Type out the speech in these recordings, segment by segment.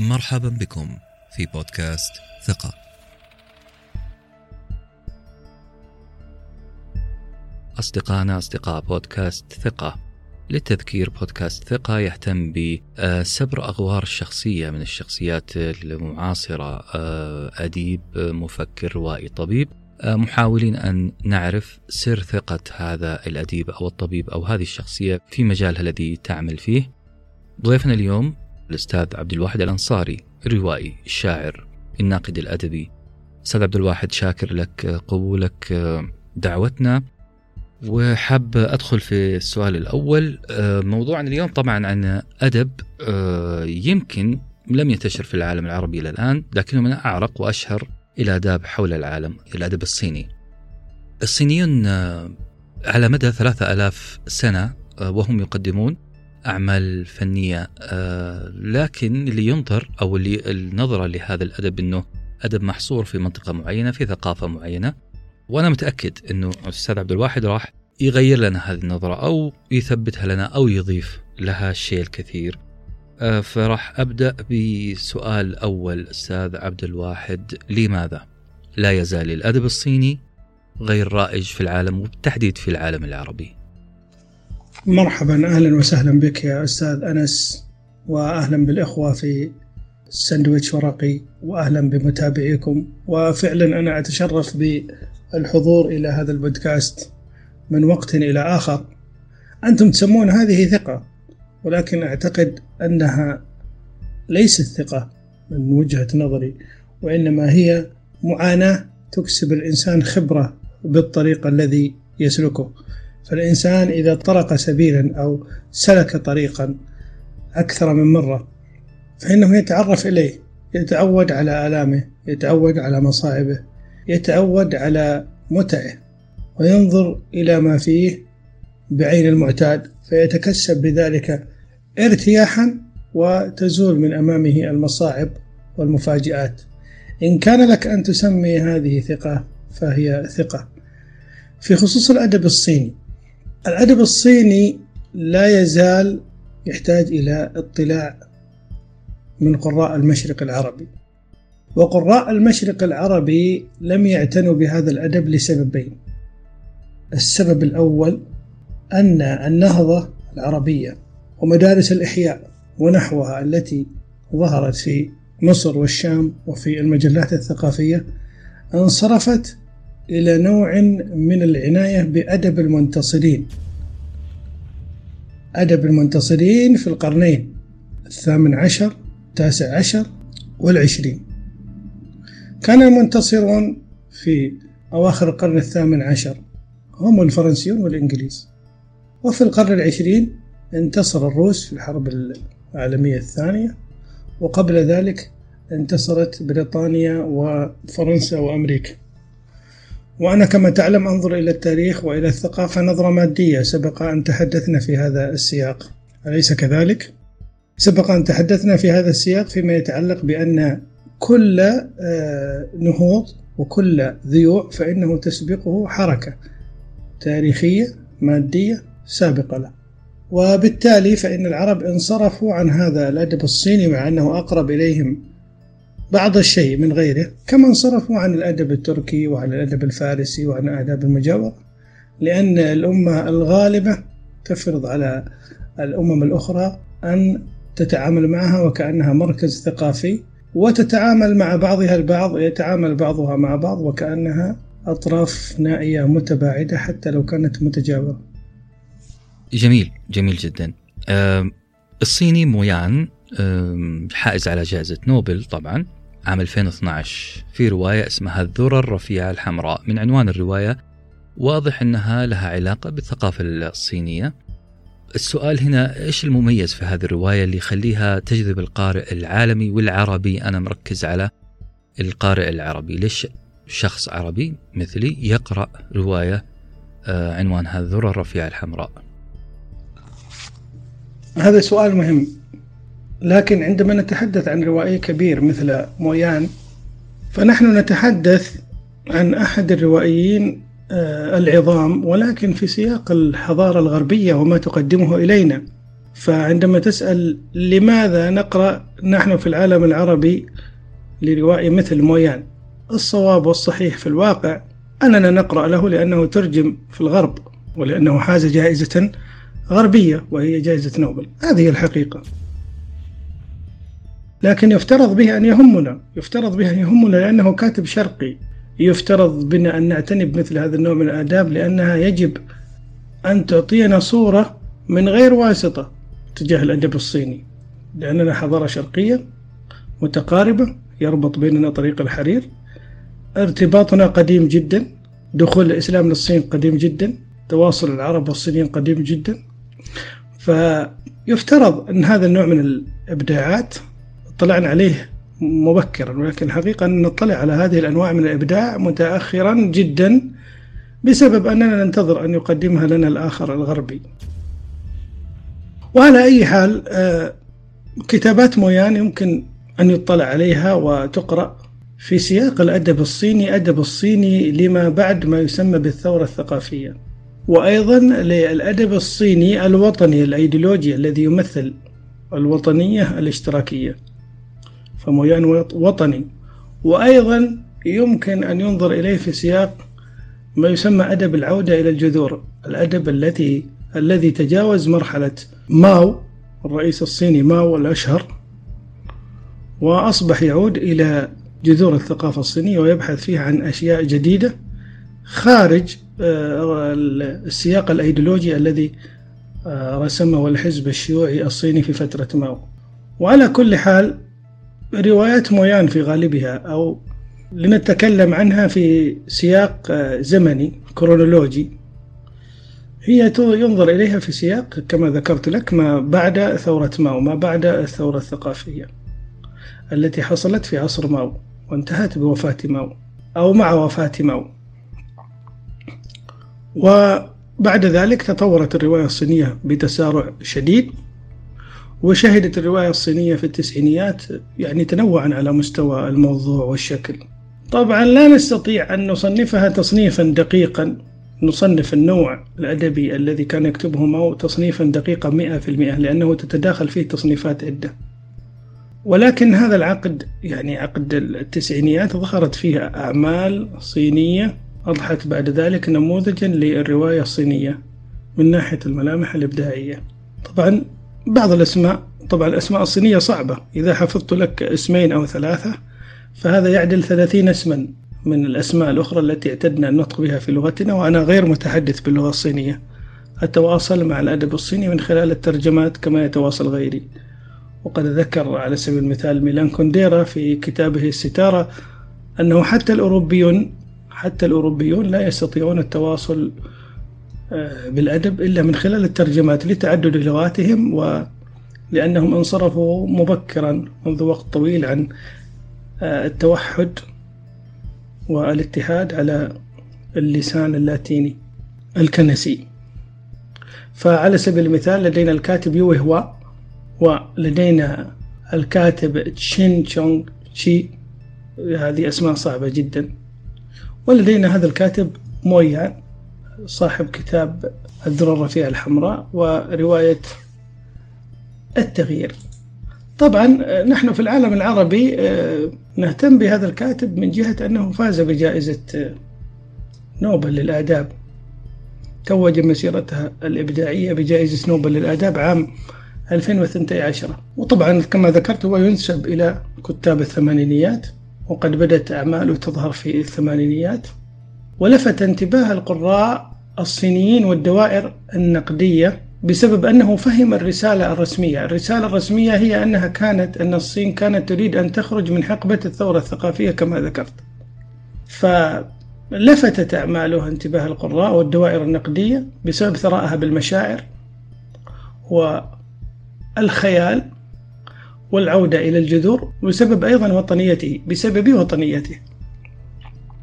مرحبا بكم في بودكاست ثقة. أصدقائنا أصدقاء بودكاست ثقة. للتذكير بودكاست ثقة يهتم بسبر أغوار الشخصية من الشخصيات المعاصرة أديب مفكر روائي طبيب. محاولين أن نعرف سر ثقة هذا الأديب أو الطبيب أو هذه الشخصية في مجالها الذي تعمل فيه. ضيفنا اليوم الأستاذ عبد الواحد الأنصاري الروائي الشاعر الناقد الأدبي. أستاذ عبد الواحد شاكر لك قبولك دعوتنا. وحاب أدخل في السؤال الأول. موضوعنا اليوم طبعا عن أدب يمكن لم ينتشر في العالم العربي إلى الآن لكنه من أعرق وأشهر الآداب حول العالم الأدب الصيني. الصينيون على مدى ثلاثة ألاف سنة وهم يقدمون أعمال فنية لكن اللي ينظر أو اللي النظرة لهذا الأدب أنه أدب محصور في منطقة معينة في ثقافة معينة وأنا متأكد أنه الأستاذ عبد الواحد راح يغير لنا هذه النظرة أو يثبتها لنا أو يضيف لها الشيء الكثير. فراح أبدأ بسؤال أول أستاذ عبد الواحد لماذا لا يزال الأدب الصيني غير رائج في العالم وبالتحديد في العالم العربي؟ مرحبا أهلا وسهلا بك يا أستاذ أنس وأهلا بالإخوة في سندويتش ورقي وأهلا بمتابعيكم. وفعلا أنا أتشرف بالحضور إلى هذا البودكاست من وقت إلى آخر. أنتم تسمون هذه ثقة ولكن أعتقد أنها ليست ثقة من وجهة نظري وإنما هي معاناة تكسب الإنسان خبرة بالطريق الذي يسلكه. فالإنسان إذا طرق سبيلا أو سلك طريقا أكثر من مرة فإنه يتعرف إليه يتعود على آلامه يتعود على مصائبه يتعود على متعه وينظر إلى ما فيه بعين المعتاد فيتكسب بذلك ارتياحا وتزول من أمامه المصاعب والمفاجآت. إن كان لك أن تسمي هذه ثقة فهي ثقة. في خصوص الأدب الصيني الأدب الصيني لا يزال يحتاج إلى اطلاع من قراء المشرق العربي. وقراء المشرق العربي لم يعتنوا بهذا الأدب لسببين. السبب الأول أن النهضة العربية ومدارس الإحياء ونحوها التي ظهرت في مصر والشام وفي المجلات الثقافية انصرفت إلى نوع من العناية بأدب المنتصرين. أدب المنتصرين في القرنين الثامن عشر التاسع عشر والعشرين. كان المنتصرون في أواخر القرن الثامن عشر هم الفرنسيون والإنجليز. وفي القرن العشرين انتصر الروس في الحرب العالمية الثانية. وقبل ذلك انتصرت بريطانيا وفرنسا وأمريكا. وأنا كما تعلم أنظر إلى التاريخ وإلى الثقافة نظرة مادية. سبق أن تحدثنا في هذا السياق. أليس كذلك؟ سبق أن تحدثنا في هذا السياق فيما يتعلق بأن كل نهوض وكل ذيوع فإنه تسبقه حركة تاريخية مادية سابقة له. وبالتالي فإن العرب انصرفوا عن هذا الأدب الصيني مع أنه أقرب إليهم بعض الشيء من غيره كما انصرفوا عن الأدب التركي وعن الأدب الفارسي وعن آداب المجاورة لأن الأمة الغالبة تفرض على الأمم الأخرى أن تتعامل معها وكأنها مركز ثقافي وتتعامل مع بعضها البعض يتعامل بعضها مع بعض وكأنها أطراف نائية متباعدة حتى لو كانت متجاورة. جميل جميل جدا. الصيني مويان حائز على جائزة نوبل طبعا. عام 2012 في رواية اسمها الذرة الرفيعة الحمراء. من عنوان الرواية واضح أنها لها علاقة بالثقافة الصينية. السؤال هنا إيش المميز في هذه الرواية اللي يخليها تجذب القارئ العالمي والعربي؟ أنا مركز على القارئ العربي. ليش شخص عربي مثلي يقرأ رواية عنوانها الذرة الرفيعة الحمراء؟ هذا سؤال مهم. لكن عندما نتحدث عن روائي كبير مثل مويان فنحن نتحدث عن أحد الروائيين العظام ولكن في سياق الحضارة الغربية وما تقدمه إلينا. فعندما تسأل لماذا نقرأ نحن في العالم العربي لروائي مثل مويان الصواب والصحيح في الواقع أننا نقرأ له لأنه ترجم في الغرب ولأنه حاز جائزة غربية وهي جائزة نوبل. هذه الحقيقة. لكن يفترض به أن يهمنا يفترض به أن يهمنا لأنه كاتب شرقي. يفترض بنا أن نعتني بمثل هذا النوع من الآداب لأنها يجب أن تعطينا صورة من غير واسطة تجاه الأدب الصيني. لأننا حضارة شرقية متقاربة يربط بيننا طريق الحرير. ارتباطنا قديم جدا دخول الإسلام للصين قديم جدا تواصل العرب والصينيين قديم جدا. فيفترض أن هذا النوع من الإبداعات اطلعنا عليه مبكرا ولكن الحقيقة أن نطلع على هذه الأنواع من الإبداع متأخرا جدا بسبب أننا ننتظر أن يقدمها لنا الآخر الغربي. وعلى أي حال آه، كتابات مويان يمكن أن يطلع عليها وتقرأ في سياق الأدب الصيني أدب الصيني لما بعد ما يسمى بالثورة الثقافية. وأيضا للأدب الصيني الوطني الأيديولوجي الذي يمثل الوطنية الاشتراكية. فمويان وطني. وأيضا يمكن أن ينظر إليه في سياق ما يسمى أدب العودة إلى الجذور الأدب التي الذي تجاوز مرحلة ماو الرئيس الصيني ماو الأشهر وأصبح يعود إلى جذور الثقافة الصينية ويبحث فيها عن أشياء جديدة خارج آه، السياق الأيديولوجي الذي آه، رسمه الحزب الشيوعي الصيني في فترة ماو. وعلى كل حال روايات مويان في غالبها أو لنتكلم عنها في سياق آه، زمني كرونولوجي. هي ينظر إليها في سياق كما ذكرت لك ما بعد ثورة ماو ما بعد الثورة الثقافية التي حصلت في عصر ماو وانتهت بوفاة ماو أو مع وفاة ماو. وبعد ذلك تطورت الرواية الصينية بتسارع شديد. وشهدت الرواية الصينية في التسعينيات يعني تنوعا على مستوى الموضوع والشكل. طبعا لا نستطيع أن نصنفها تصنيفا دقيقا. نصنف النوع الأدبي الذي كان يكتبه ماو تصنيفا دقيقا مئة في المئة لأنه تتداخل فيه تصنيفات عدة. ولكن هذا العقد يعني عقد التسعينيات ظهرت فيه أعمال صينية أضحت بعد ذلك نموذجا للرواية الصينية من ناحية الملامح الإبداعية. طبعا بعض الأسماء طبعا الأسماء الصينية صعبة. إذا حفظت لك اسمين أو ثلاثة فهذا يعدل ثلاثين اسما من الأسماء الأخرى التي اعتدنا النطق بها في لغتنا وأنا غير متحدث باللغة الصينية. أتواصل مع الأدب الصيني من خلال الترجمات كما يتواصل غيري. وقد ذكر على سبيل المثال ميلان كونديرا في كتابه الستارة أنه حتى الأوروبيون حتى الأوروبيون لا يستطيعون التواصل بالأدب إلا من خلال الترجمات لتعدد لغاتهم ولأنهم انصرفوا مبكرا منذ وقت طويل عن آه، التوحد والاتحاد على اللسان اللاتيني الكنسي. فعلى سبيل المثال لدينا الكاتب يوي هوا ولدينا الكاتب تشين تشونغ شي هذه أسماء صعبة جدا. ولدينا هذا الكاتب مويان. صاحب كتاب الذرة الرفيعة الحمراء ورواية التغيير. طبعا نحن في العالم العربي آه، نهتم بهذا الكاتب من جهة أنه فاز بجائزة آه، نوبل للآداب. توج مسيرته الإبداعية بجائزة نوبل للآداب عام 2012 وطبعا كما ذكرت هو ينسب إلى كتاب الثمانينيات وقد بدأت أعماله تظهر في الثمانينيات. ولفت انتباه القراء الصينيين والدوائر النقدية بسبب أنه فهم الرسالة الرسمية. الرسالة الرسمية هي أنها كانت أن الصين كانت تريد أن تخرج من حقبة الثورة الثقافية كما ذكرت. فلفتت أعماله انتباه القراء والدوائر النقدية بسبب ثرائها بالمشاعر والخيال والعودة إلى الجذور وبسبب أيضا وطنيته بسبب وطنيته.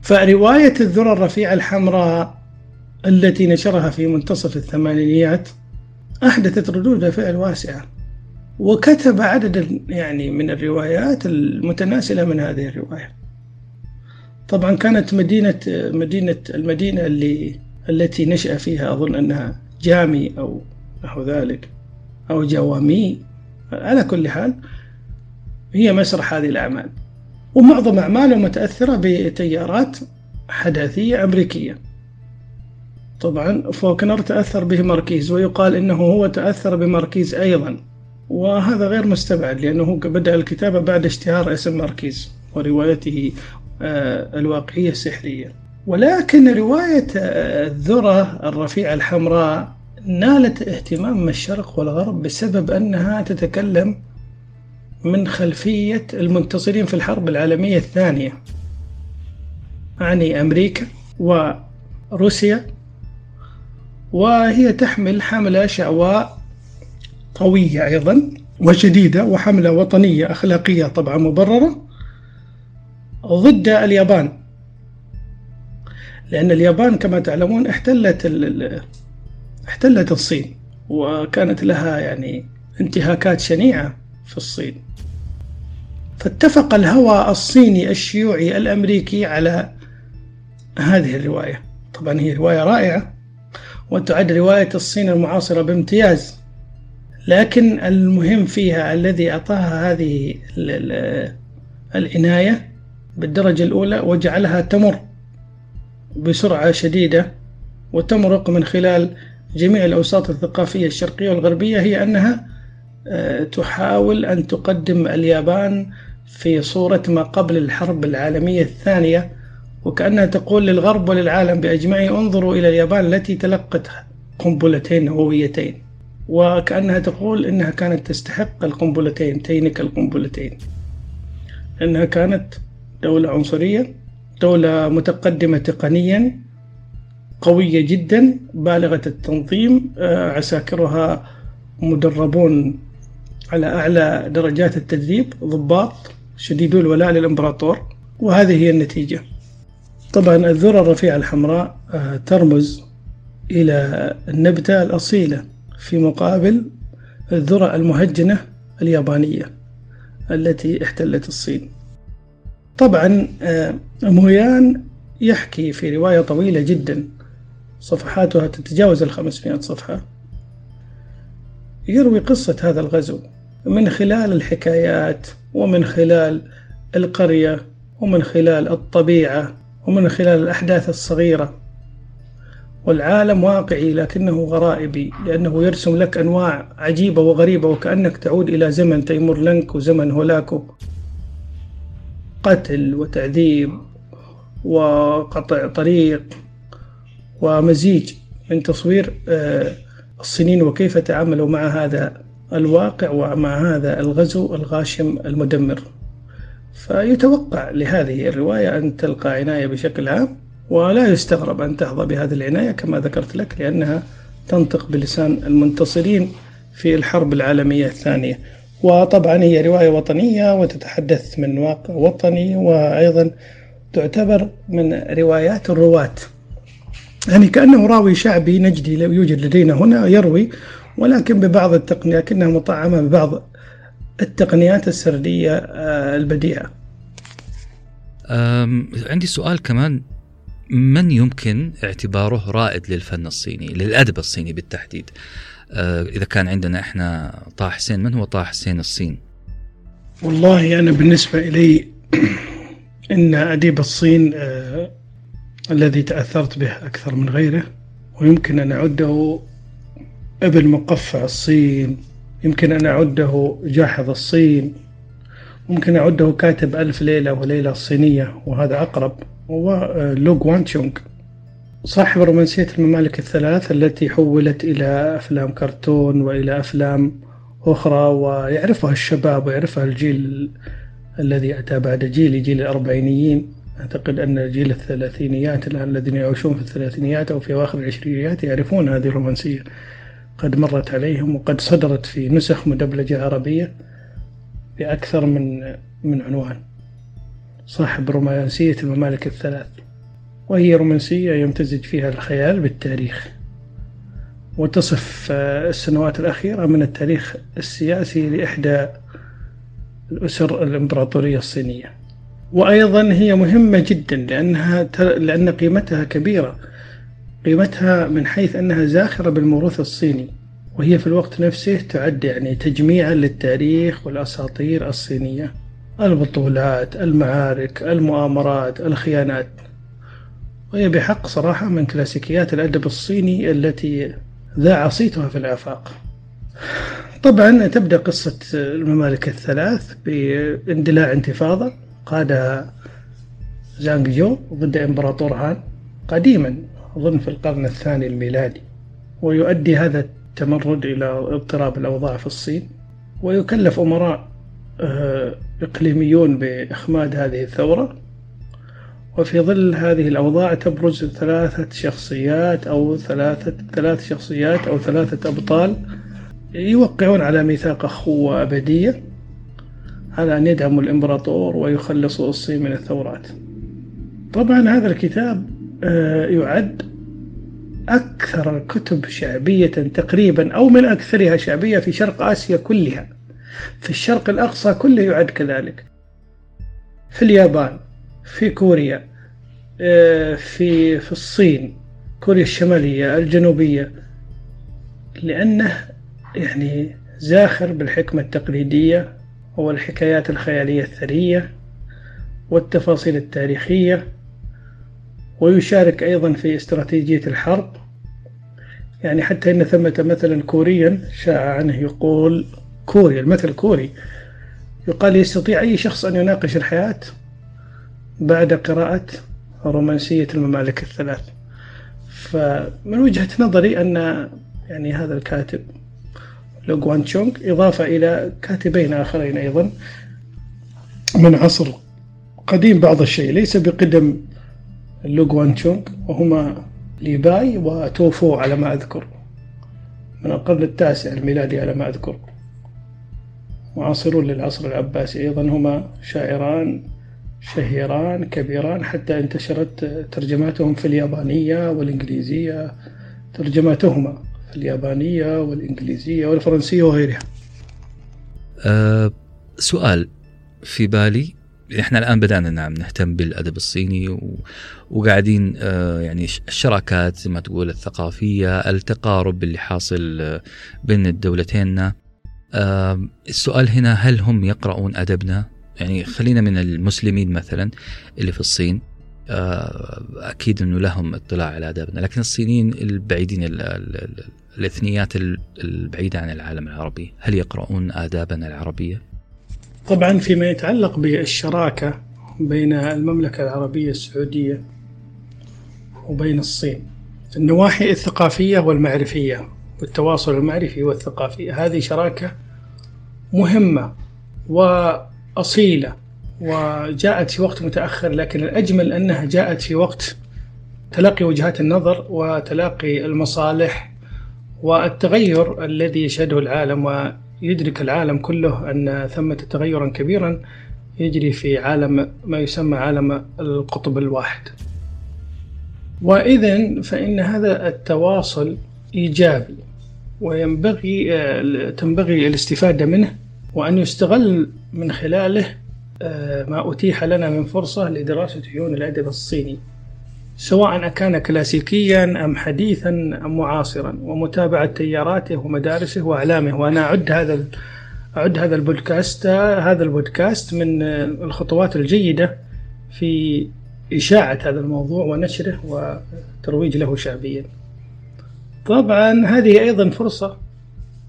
فرواية الذرة الرفيعة الحمراء التي نشرها في منتصف الثمانينيات أحدثت ردود فعل واسعة وكتب عددا يعني من الروايات المتناسلة من هذه الرواية. طبعا كانت مدينة مدينة المدينة اللي التي نشأ فيها أظن أنها جامي أو نحو ذلك أو جوامي على كل حال هي مسرح هذه الأعمال. ومعظم أعماله متأثرة بتيارات حداثية أمريكية. طبعا فوكنر تأثر به ماركيز ويقال إنه هو تأثر بماركيز أيضا. وهذا غير مستبعد لأنه بدأ الكتابة بعد اشتهار اسم ماركيز وروايته آه، الواقعية السحرية. ولكن رواية آه، الذرة الرفيعة الحمراء نالت اهتمام الشرق والغرب بسبب أنها تتكلم من خلفية المنتصرين في الحرب العالمية الثانية أعني أمريكا وروسيا. وهي تحمل حملة شعواء قوية أيضا وشديدة وحملة وطنية أخلاقية طبعا مبررة ضد اليابان. لأن اليابان كما تعلمون احتلت احتلت الصين وكانت لها يعني انتهاكات شنيعة في الصين. فاتفق الهوى الصيني الشيوعي الأمريكي على هذه الرواية. طبعا هي رواية رائعة وتعد رواية الصين المعاصرة بامتياز. لكن المهم فيها الذي أعطاها هذه العناية بالدرجة الأولى وجعلها تمر بسرعة شديدة وتمرق من خلال جميع الأوساط الثقافية الشرقية والغربية هي أنها آه، تحاول أن تقدم اليابان في صورة ما قبل الحرب العالمية الثانية وكأنها تقول للغرب وللعالم بأجمعه انظروا إلى اليابان التي تلقت قنبلتين نوويتين. وكأنها تقول إنها كانت تستحق القنبلتين تينك القنبلتين. إنها كانت دولة عنصرية دولة متقدمة تقنيا قوية جدا بالغة التنظيم آه، عساكرها مدربون على أعلى درجات التدريب ضباط شديدو الولاء للإمبراطور. وهذه هي النتيجة. طبعا الذرة الرفيعة الحمراء آه، ترمز إلى النبتة الأصيلة في مقابل الذرة المهجنة اليابانية التي احتلت الصين. طبعا آه، مويان يحكي في رواية طويلة جدا صفحاتها تتجاوز الخمسمائة صفحة يروي قصة هذا الغزو من خلال الحكايات ومن خلال القرية ومن خلال الطبيعة ومن خلال الأحداث الصغيرة. والعالم واقعي لكنه غرائبي لأنه يرسم لك أنواع عجيبة وغريبة وكأنك تعود إلى زمن تيمور لنك وزمن هولاكو. قتل وتعذيب وقطع طريق ومزيج من تصوير آه، الصينيين وكيف تعاملوا مع هذا الواقع ومع هذا الغزو الغاشم المدمر. فيتوقع لهذه الرواية أن تلقى عناية بشكل عام ولا يستغرب أن تحظى بهذه العناية كما ذكرت لك لأنها تنطق بلسان المنتصرين في الحرب العالمية الثانية. وطبعا هي رواية وطنية وتتحدث من واقع وطني وأيضا تعتبر من روايات الرواة. يعني كأنه راوي شعبي نجدي يوجد لدينا هنا يروي ولكن ببعض التقنيات لكنها مطعمة ببعض التقنيات السردية آه، البديعة عندي سؤال كمان. من يمكن اعتباره رائد للفن الصيني للأدب الصيني بالتحديد؟ أه، إذا كان عندنا إحنا طه حسين من هو طه حسين الصين؟ والله أنا بالنسبة إلي إن أديب الصين آه الذي تأثرت به أكثر من غيره ويمكن أن أعده ابن مقفع الصين يمكن أن أعده جاحظ الصين ممكن أعده كاتب ألف ليلة وليلة الصينية وهذا أقرب هو آه، لوغ وان تشونغ صاحب رومانسية الممالك الثلاث التي حولت إلى أفلام كرتون وإلى أفلام أخرى ويعرفها الشباب ويعرفها الجيل الذي أتى بعد جيل جيل الأربعينيين. أعتقد أن جيل الثلاثينيات الآن الذين يعيشون في الثلاثينيات أو في أواخر العشرينيات يعرفون هذه الرومانسية. قد مرت عليهم وقد صدرت في نسخ مدبلجة عربية بأكثر من من عنوان. صاحب رومانسية الممالك الثلاث. وهي رومانسية يمتزج فيها الخيال بالتاريخ. وتصف السنوات الأخيرة من التاريخ السياسي لإحدى الأسر الإمبراطورية الصينية. وأيضا هي مهمة جدا لأنها لأن قيمتها كبيرة. قيمتها من حيث أنها زاخرة بالموروث الصيني وهي في الوقت نفسه تعد يعني تجميعا للتاريخ والأساطير الصينية. البطولات المعارك المؤامرات الخيانات. وهي بحق صراحة من كلاسيكيات الأدب الصيني التي ذاع صيتها في الآفاق. طبعا تبدأ قصة الممالك الثلاث باندلاع انتفاضة قادها زانغ جو ضد إمبراطور هان قديما. أظن في القرن الثاني الميلادي ويؤدي هذا التمرد إلى اضطراب الأوضاع في الصين ويكلف أمراء آه، إقليميون بإخماد هذه الثورة. وفي ظل هذه الأوضاع تبرز ثلاثة شخصيات أو ثلاثة ثلاث شخصيات أو ثلاثة أبطال يوقعون على ميثاق أخوة أبدية على أن يدعموا الإمبراطور ويخلصوا الصين من الثورات. طبعا هذا الكتاب يعد أكثر الكتب شعبية تقريبا أو من أكثرها شعبية في شرق آسيا كلها. في الشرق الأقصى كله يعد كذلك. في اليابان في كوريا آه، في في الصين كوريا الشمالية الجنوبية. لأنه يعني زاخر بالحكمة التقليدية والحكايات الخيالية الثرية والتفاصيل التاريخية. ويشارك أيضا في استراتيجية الحرب. يعني حتى إن ثمة مثلا كوريا شاع عنه يقول كوري المثل كوري يقال يستطيع أي شخص أن يناقش الحياة بعد قراءة رومانسية الممالك الثلاث. فمن وجهة نظري أن يعني هذا الكاتب لو وان تشونغ إضافة إلى كاتبين آخرين أيضا من عصر قديم بعض الشيء ليس بقدم لو وان تشونغ وهما ليباي وتوفو على ما أذكر. من القرن التاسع الميلادي على ما أذكر. معاصرون للعصر العباسي. أيضا هما شاعران شهيران كبيران حتى انتشرت ترجماتهم في اليابانية والإنجليزية. ترجماتهما في اليابانية والإنجليزية والفرنسية وغيرها. أه سؤال في بالي. إحنا الآن بدأنا نعم نهتم بالأدب الصيني و... وقاعدين آه يعني الشراكات زي ما تقول الثقافية التقارب اللي حاصل آه بين الدولتين آه السؤال هنا هل هم يقرؤون أدبنا؟ يعني خلينا من المسلمين مثلا اللي في الصين آه، أكيد إنه لهم اطلاع على ادابنا لكن الصينيين البعيدين الإثنيات البعيدة عن العالم العربي هل يقرؤون آدابنا العربية؟ طبعا فيما يتعلق بالشراكة بين المملكة العربية السعودية وبين الصين النواحي الثقافية والمعرفية والتواصل المعرفي والثقافي. هذه شراكة مهمة وأصيلة وجاءت في وقت متأخر لكن الأجمل أنها جاءت في وقت تلاقي وجهات النظر وتلاقي المصالح والتغير الذي يشهده العالم. ويدرك العالم كله أن ثمة تغيرا كبيرا يجري في عالم ما يسمى عالم القطب الواحد. وإذا فإن هذا التواصل إيجابي وينبغي تنبغي الاستفادة منه وأن يستغل من خلاله آه، ما أتيح لنا من فرصة لدراسة عيون الأدب الصيني. سواء أكان كلاسيكيا أم حديثا أم معاصرا ومتابعة تياراته ومدارسه وأعلامه. وأنا أعد هذا أعد هذا البودكاست هذا البودكاست من الخطوات الجيدة في إشاعة هذا الموضوع ونشره وترويج له شعبيا. طبعا هذه أيضا فرصة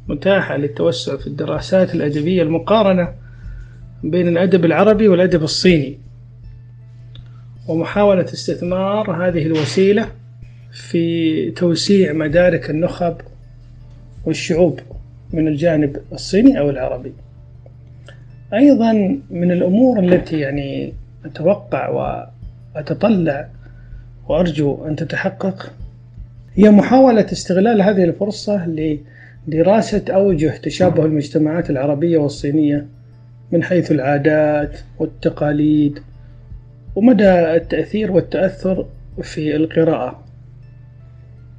متاحة للتوسع في الدراسات الأدبية المقارنة بين الأدب العربي والأدب الصيني. ومحاولة استثمار هذه الوسيلة في توسيع مدارك النخب والشعوب من الجانب الصيني أو العربي. أيضا من الأمور التي يعني أتوقع وأتطلع وأرجو أن تتحقق هي محاولة استغلال هذه الفرصة لدراسة أوجه تشابه المجتمعات العربية والصينية من حيث العادات والتقاليد ومدى التأثير والتأثر في القراءة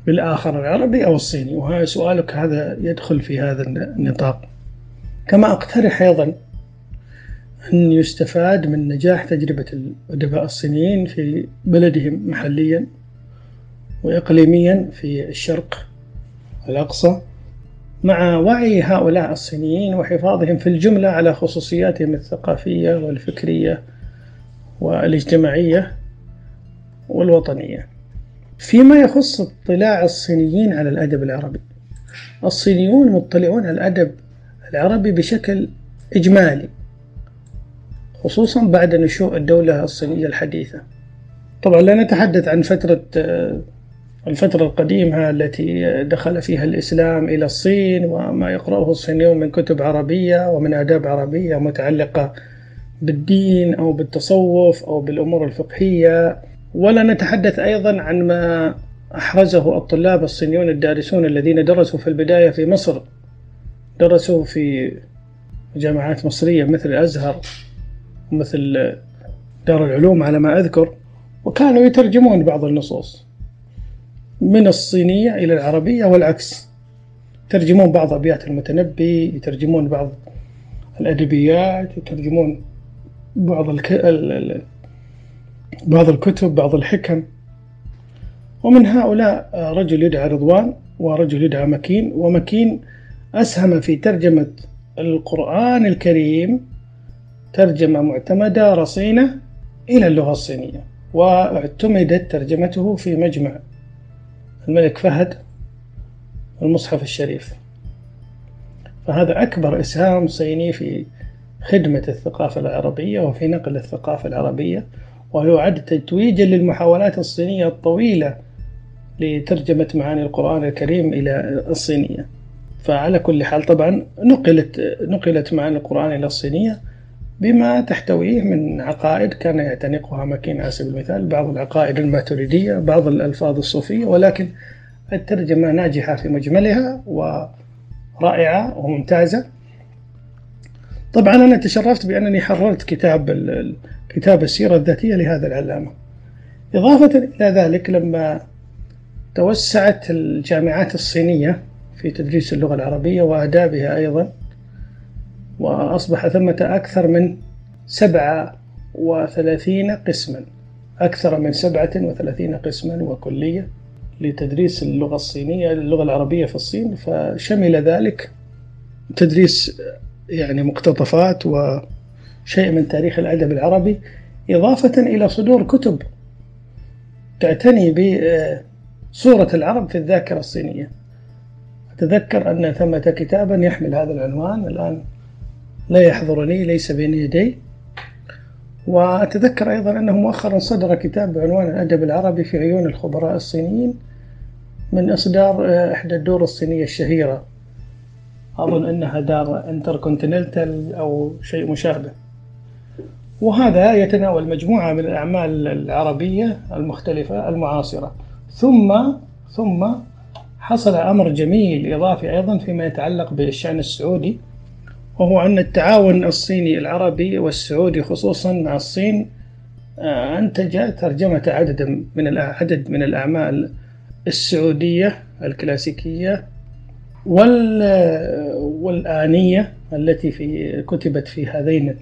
بالآخر العربي أو الصيني؟ وهذا سؤالك هذا يدخل في هذا النطاق. كما أقترح أيضا أن يستفاد من نجاح تجربة الأدباء الصينيين في بلدهم محليا وإقليميا في الشرق الأقصى مع وعي هؤلاء الصينيين وحفاظهم في الجملة على خصوصياتهم الثقافية والفكرية والاجتماعية والوطنية. فيما يخص اطلاع الصينيين على الأدب العربي. الصينيون مطلعون على الأدب العربي بشكل إجمالي خصوصا بعد نشوء الدولة الصينية الحديثة. طبعا لا نتحدث عن فترة الفترة القديمة التي دخل فيها الإسلام إلى الصين وما يقرأه الصينيون من كتب عربية ومن آداب عربية متعلقة بالدين أو بالتصوف أو بالأمور الفقهية. ولا نتحدث أيضا عن ما أحرزه الطلاب الصينيون الدارسون الذين درسوا في البداية في مصر. درسوا في جامعات مصرية مثل الأزهر ومثل دار العلوم على ما أذكر وكانوا يترجمون بعض النصوص من الصينية إلى العربية والعكس. يترجمون بعض أبيات المتنبي يترجمون بعض الأدبيات يترجمون بعض الك... بعض الكتب بعض الحكم. ومن هؤلاء رجل يدعى رضوان ورجل يدعى مكين ومكين أسهم في ترجمة القرآن الكريم ترجمة معتمدة رصينة إلى اللغة الصينية واعتمدت ترجمته في مجمع الملك فهد المصحف الشريف. فهذا أكبر إسهام صيني في خدمة الثقافة العربية وفي نقل الثقافة العربية ويعد تتويجا للمحاولات الصينية الطويلة لترجمة معاني القرآن الكريم إلى الصينية. فعلى كل حال طبعا نقلت نقلت معاني القرآن إلى الصينية بما تحتويه من عقائد كان يعتنقها مكين على سبيل المثال بعض العقائد الماتريدية بعض الألفاظ الصوفية ولكن الترجمة ناجحة في مجملها ورائعة وممتازة. طبعا أنا تشرفت بأنني حررت كتاب كتاب السيرة الذاتية لهذا العلامة. إضافة إلى ذلك لما توسعت الجامعات الصينية في تدريس اللغة العربية وآدابها أيضا وأصبح ثمة أكثر من سبعة وثلاثين قسما أكثر من سبعة وثلاثين قسما وكلية لتدريس اللغة الصينية اللغة العربية في الصين. فشمل ذلك تدريس يعني مقتطفات وشيء من تاريخ الأدب العربي إضافة إلى صدور كتب تعتني بصورة العرب في الذاكرة الصينية. أتذكر أن ثمة كتابا يحمل هذا العنوان الآن لا يحضرني ليس بين يدي. وأتذكر أيضا أنه مؤخرا صدر كتاب بعنوان الأدب العربي في عيون الخبراء الصينيين من إصدار إحدى الدور الصينية الشهيرة. أظن أنها دار انتركونتيننتال أو شيء مشابه. وهذا يتناول مجموعة من الأعمال العربية المختلفة المعاصرة. ثم ثم حصل أمر جميل إضافي أيضا فيما يتعلق بالشأن السعودي وهو أن التعاون الصيني العربي والسعودي خصوصا مع الصين آه، أنتج ترجمة عدد من عدد من الأعمال السعودية الكلاسيكية والآنية التي في كتبت في هذين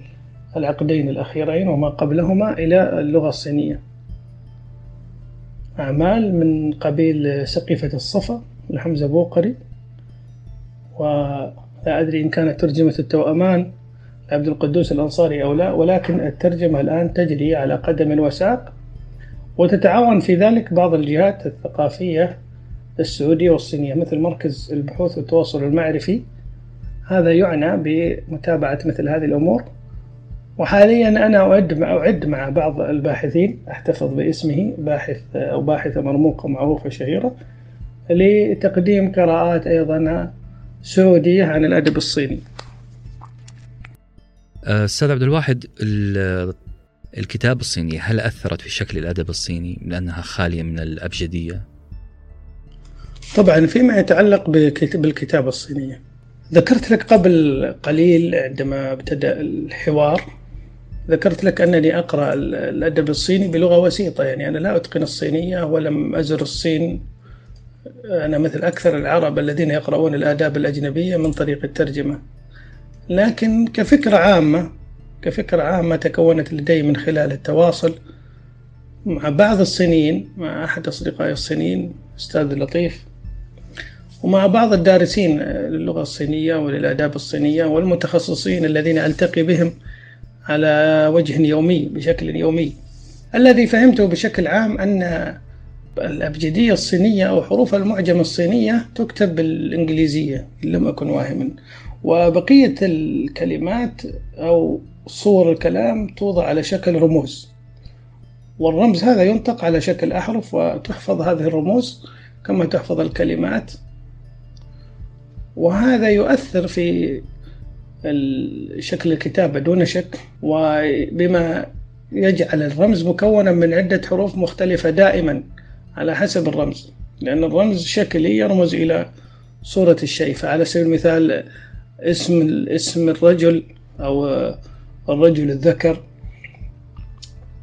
العقدين الأخيرين وما قبلهما إلى اللغة الصينية. أعمال من قبيل سقيفة الصفا لحمزة بوقري ولا أدري إن كانت ترجمة التوأمان لعبد القدوس الأنصاري أو لا ولكن الترجمة الآن تجري على قدم وساق وتتعاون في ذلك بعض الجهات الثقافية السعودية والصينية مثل مركز البحوث والتواصل المعرفي. هذا يعنى بمتابعة مثل هذه الأمور. وحاليا أنا أعد مع أعد مع بعض الباحثين أحتفظ باسمه باحث أو باحثة مرموقة معروفة شهيرة لتقديم قراءات أيضا سعودية عن الأدب الصيني. أستاذ عبد الواحد الكتاب الصيني هل أثرت في شكل الأدب الصيني؟ لأنها خالية من الأبجدية؟ طبعا فيما يتعلق بالكتابة الصينية. ذكرت لك قبل قليل عندما ابتدأ الحوار ذكرت لك أنني أقرأ الأدب الصيني بلغة وسيطة. يعني أنا لا أتقن الصينية ولم أزر الصين. أنا مثل أكثر العرب الذين يقرؤون الآداب الأجنبية من طريق الترجمة. لكن كفكرة عامة كفكرة عامة تكونت لدي من خلال التواصل مع بعض الصينيين مع أحد أصدقائي الصينيين أستاذ لطيف ومع بعض الدارسين للغة الصينية وللآداب الصينية والمتخصصين الذين ألتقي بهم على وجه يومي بشكل يومي. الذي فهمته بشكل عام أن الأبجدية الصينية أو حروف المعجم الصينية تكتب بالإنجليزية إن لم أكن واهما. وبقية الكلمات أو صور الكلام توضع على شكل رموز. والرمز هذا ينطق على شكل أحرف وتحفظ هذه الرموز كما تحفظ الكلمات. وهذا يؤثر في شكل الكتابة دون شك. وبما يجعل الرمز مكونا من عدة حروف مختلفة دائما على حسب الرمز. لأن الرمز شكلي يرمز إلى صورة الشيء. فعلى سبيل المثال اسم اسم الرجل أو الرجل الذكر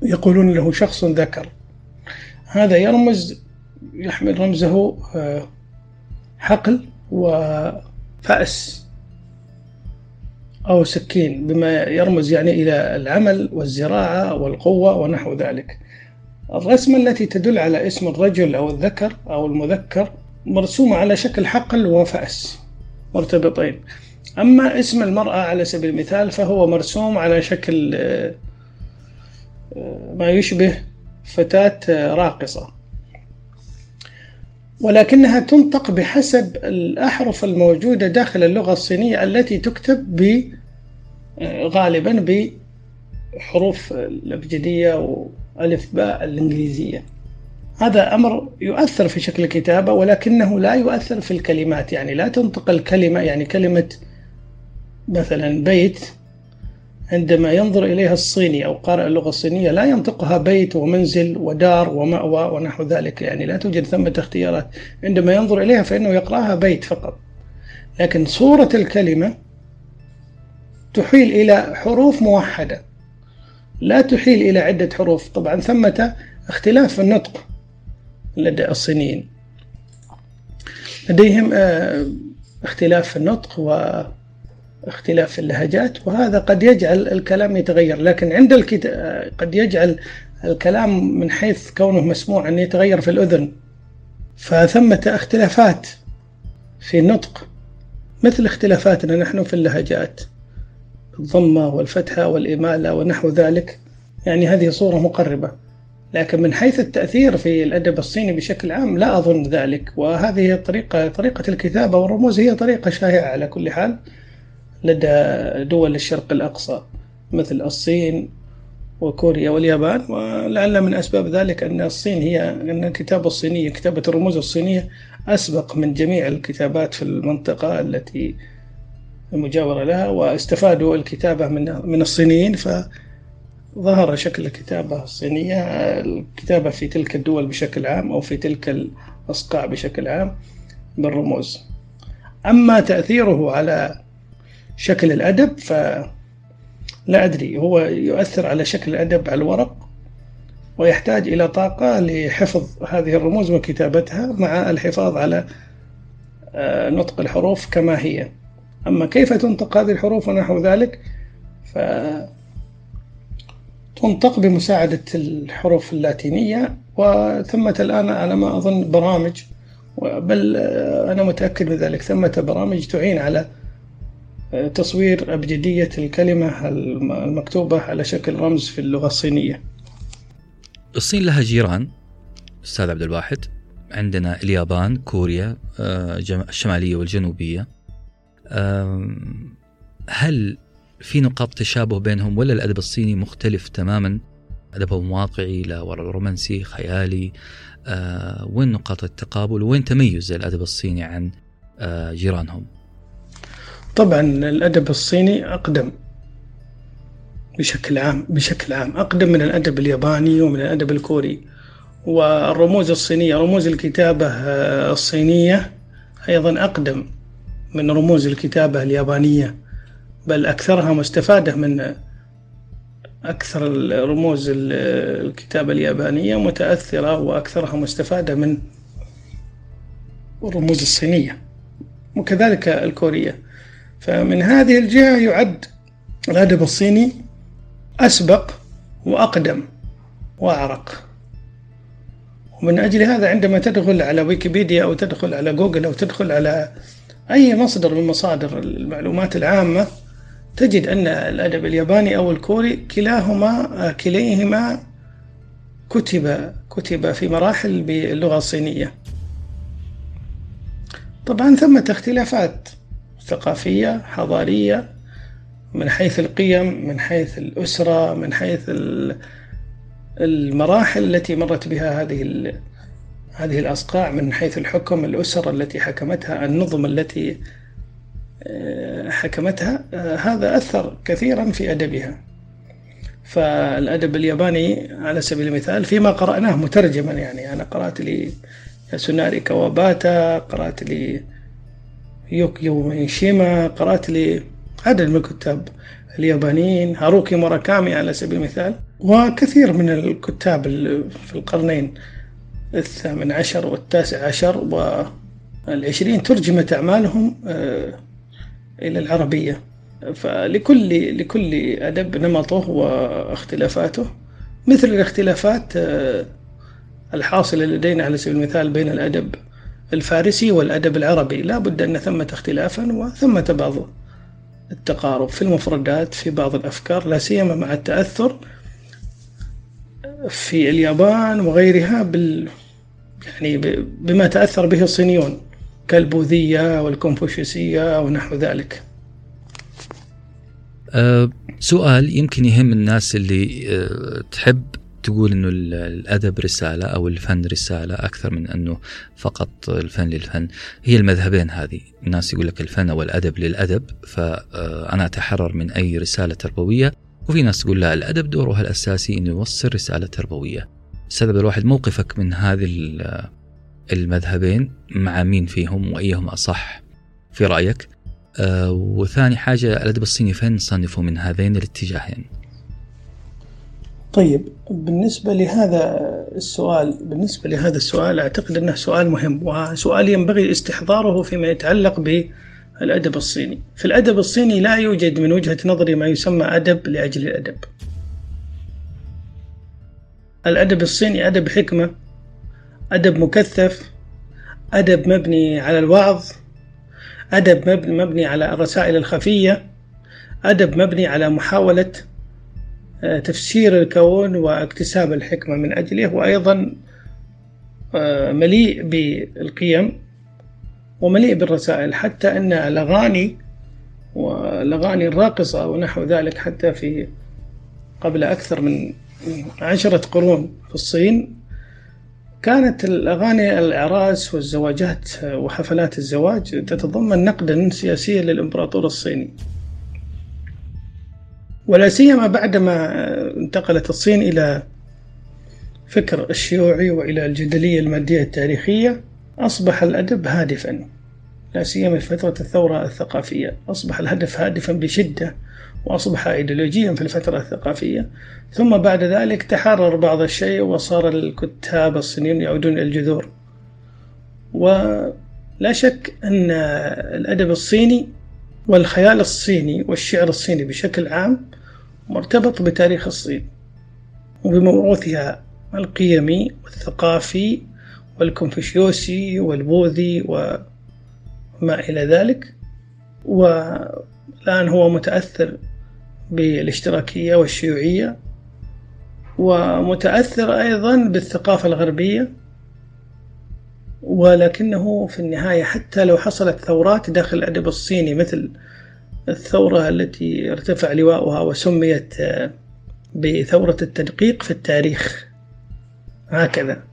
يقولون له شخص ذكر. هذا يرمز يحمل رمزه آه، حقل. وفأس أو سكين بما يرمز يعني إلى العمل والزراعة والقوة ونحو ذلك. الرسمة التي تدل على اسم الرجل أو الذكر أو المذكر مرسومة على شكل حقل وفأس مرتبطين. أما اسم المرأة على سبيل المثال فهو مرسوم على شكل آه، ما يشبه فتاة راقصة. ولكنها تنطق بحسب الأحرف الموجودة داخل اللغة الصينية التي تكتب ب غالبا بحروف الأبجدية وألف باء الإنجليزية. هذا أمر يؤثر في شكل الكتابة ولكنه لا يؤثر في الكلمات. يعني لا تنطق الكلمة يعني كلمة مثلا بيت عندما ينظر إليها الصيني أو قارئ اللغة الصينية لا ينطقها بيت ومنزل ودار ومأوى ونحو ذلك يعني لا توجد ثمة اختيارات. عندما ينظر إليها فإنه يقرأها بيت فقط. لكن صورة الكلمة تحيل إلى حروف موحدة. لا تحيل إلى عدة حروف. طبعا ثمة اختلاف في النطق لدى الصينيين. لديهم آه، اختلاف في النطق و اختلاف اللهجات وهذا قد يجعل الكلام يتغير. لكن عند الكتاب قد يجعل الكلام من حيث كونه مسموع أن يتغير في الأذن. فثمة اختلافات في النطق مثل اختلافاتنا نحن في اللهجات الضمة والفتحة والإمالة ونحو ذلك. يعني هذه صورة مقربة. لكن من حيث التأثير في الأدب الصيني بشكل عام لا أظن ذلك. وهذه الطريقة طريقة الكتابة والرموز هي طريقة شائعة على كل حال. لدى دول الشرق الأقصى مثل الصين وكوريا واليابان ولعل من أسباب ذلك أن الصين هي أن الكتابة الصينية كتابة الرموز الصينية أسبق من جميع الكتابات في المنطقة التي المجاورة لها واستفادوا الكتابة من من الصينيين فظهر شكل الكتابة الصينية الكتابة في تلك الدول بشكل عام أو في تلك الأصقاع بشكل عام بالرموز. أما تأثيره على شكل الأدب فلا أدري هو يؤثر على شكل الأدب على الورق ويحتاج إلى طاقة لحفظ هذه الرموز وكتابتها مع الحفاظ على آه، نطق الحروف كما هي. أما كيف تنطق هذه الحروف ونحو ذلك ف تنطق بمساعدة الحروف اللاتينية وثمة الآن على ما أظن برامج بل آه، أنا متأكد من ذلك ثمة برامج تعين على تصوير أبجدية الكلمة المكتوبة على شكل رمز في اللغة الصينية. الصين لها جيران أستاذ عبد الواحد. عندنا اليابان كوريا آه، الشمالية والجنوبية. هل في نقاط تشابه بينهم ولا الأدب الصيني مختلف تماما؟ أدبهم واقعي لا رومانسي خيالي. آه، وين نقاط التقابل؟ وين تميز الأدب الصيني عن آه، جيرانهم؟ طبعا الأدب الصيني أقدم بشكل عام بشكل عام أقدم من الأدب الياباني ومن الأدب الكوري. والرموز الصينية رموز الكتابة الصينية أيضا أقدم من رموز الكتابة اليابانية بل أكثرها مستفادة من أكثر رموز الكتابة اليابانية متأثرة وأكثرها مستفادة من الرموز الصينية وكذلك الكورية. فمن هذه الجهة يعد الأدب الصيني أسبق وأقدم وأعرق. ومن أجل هذا عندما تدخل على ويكيبيديا أو تدخل على جوجل أو تدخل على أي مصدر من مصادر المعلومات العامة تجد أن الأدب الياباني أو الكوري كلاهما كليهما كتب كتب في مراحل باللغة الصينية. طبعا ثمة اختلافات. ثقافية حضارية من حيث القيم من حيث الأسرة من حيث المراحل التي مرت بها هذه هذه الأصقاع من حيث الحكم الأسر التي حكمتها النظم التي آه، حكمتها آه، هذا أثر كثيرا في أدبها. فالأدب الياباني على سبيل المثال فيما قرأناه مترجما يعني أنا قرأت لي ياسوناري كواباتا قرأت لي يوكيو ميشيما قرأت لي عدد من الكتاب اليابانيين هاروكي موراكامي على سبيل المثال وكثير من الكتاب في القرنين الثامن عشر والتاسع عشر والعشرين ترجمت أعمالهم آه، إلى العربية. فلكل لكل أدب نمطه واختلافاته مثل الاختلافات آه، الحاصلة لدينا على سبيل المثال بين الأدب الفارسي والأدب العربي. لا بد أن ثمة اختلافا وثمة بعض التقارب في المفردات في بعض الأفكار لا سيما مع التأثر في اليابان وغيرها بال يعني بما تأثر به الصينيون كالبوذية والكونفوشيوسية ونحو ذلك. أه سؤال يمكن يهم الناس اللي أه تحب تقول إنه الأدب رسالة أو الفن رسالة أكثر من أنه فقط الفن للفن. هي المذهبين هذه. الناس يقول لك الفن أو الادب للأدب فأنا أتحرر من أي رسالة تربوية. وفي ناس تقول لا الأدب دوره الأساسي إنه يوصل رسالة تربوية. أستاذ الواحد موقفك من هذه المذهبين مع مين فيهم وايهم أصح في رأيك؟ آه وثاني حاجة الأدب الصيني فين نصنفه من هذين الاتجاهين؟ طيب بالنسبة لهذا السؤال بالنسبة لهذا السؤال أعتقد أنه سؤال مهم وسؤال ينبغي استحضاره فيما يتعلق بالأدب الصيني. في الأدب الصيني لا يوجد من وجهة نظري ما يسمى أدب لأجل الأدب. الأدب الصيني أدب حكمة أدب مكثف أدب مبني على الوعظ أدب مبني على الرسائل الخفية أدب مبني على محاولة تفسير الكون واكتساب الحكمة من أجله وأيضا آه، مليء بالقيم ومليء بالرسائل حتى أن الأغاني والأغاني الراقصة ونحو ذلك حتى في قبل أكثر من عشرة قرون في الصين كانت الأغاني الأعراس والزواجات وحفلات الزواج تتضمن نقدا سياسيا للإمبراطور الصيني. ولا سيما بعدما انتقلت الصين إلى فكر الشيوعي وإلى الجدلية المادية التاريخية أصبح الأدب هادفا. لا سيما في فترة الثورة الثقافية. أصبح الهدف هادفا بشدة وأصبح أيديولوجيا في الفترة الثقافية. ثم بعد ذلك تحرر بعض الشيء وصار الكتاب الصينيون يعودون إلى الجذور. ولا شك أن الأدب الصيني والخيال الصيني والشعر الصيني بشكل عام مرتبط بتاريخ الصين وبموروثها القيمي والثقافي والكونفوشيوسي والبوذي وما إلى ذلك. والآن هو متأثر بالاشتراكية والشيوعية ومتأثر أيضا بالثقافة الغربية ولكنه في النهاية حتى لو حصلت ثورات داخل الأدب الصيني مثل الثورة التي ارتفع لواؤها وسميت آه، بثورة التدقيق في التاريخ. هكذا.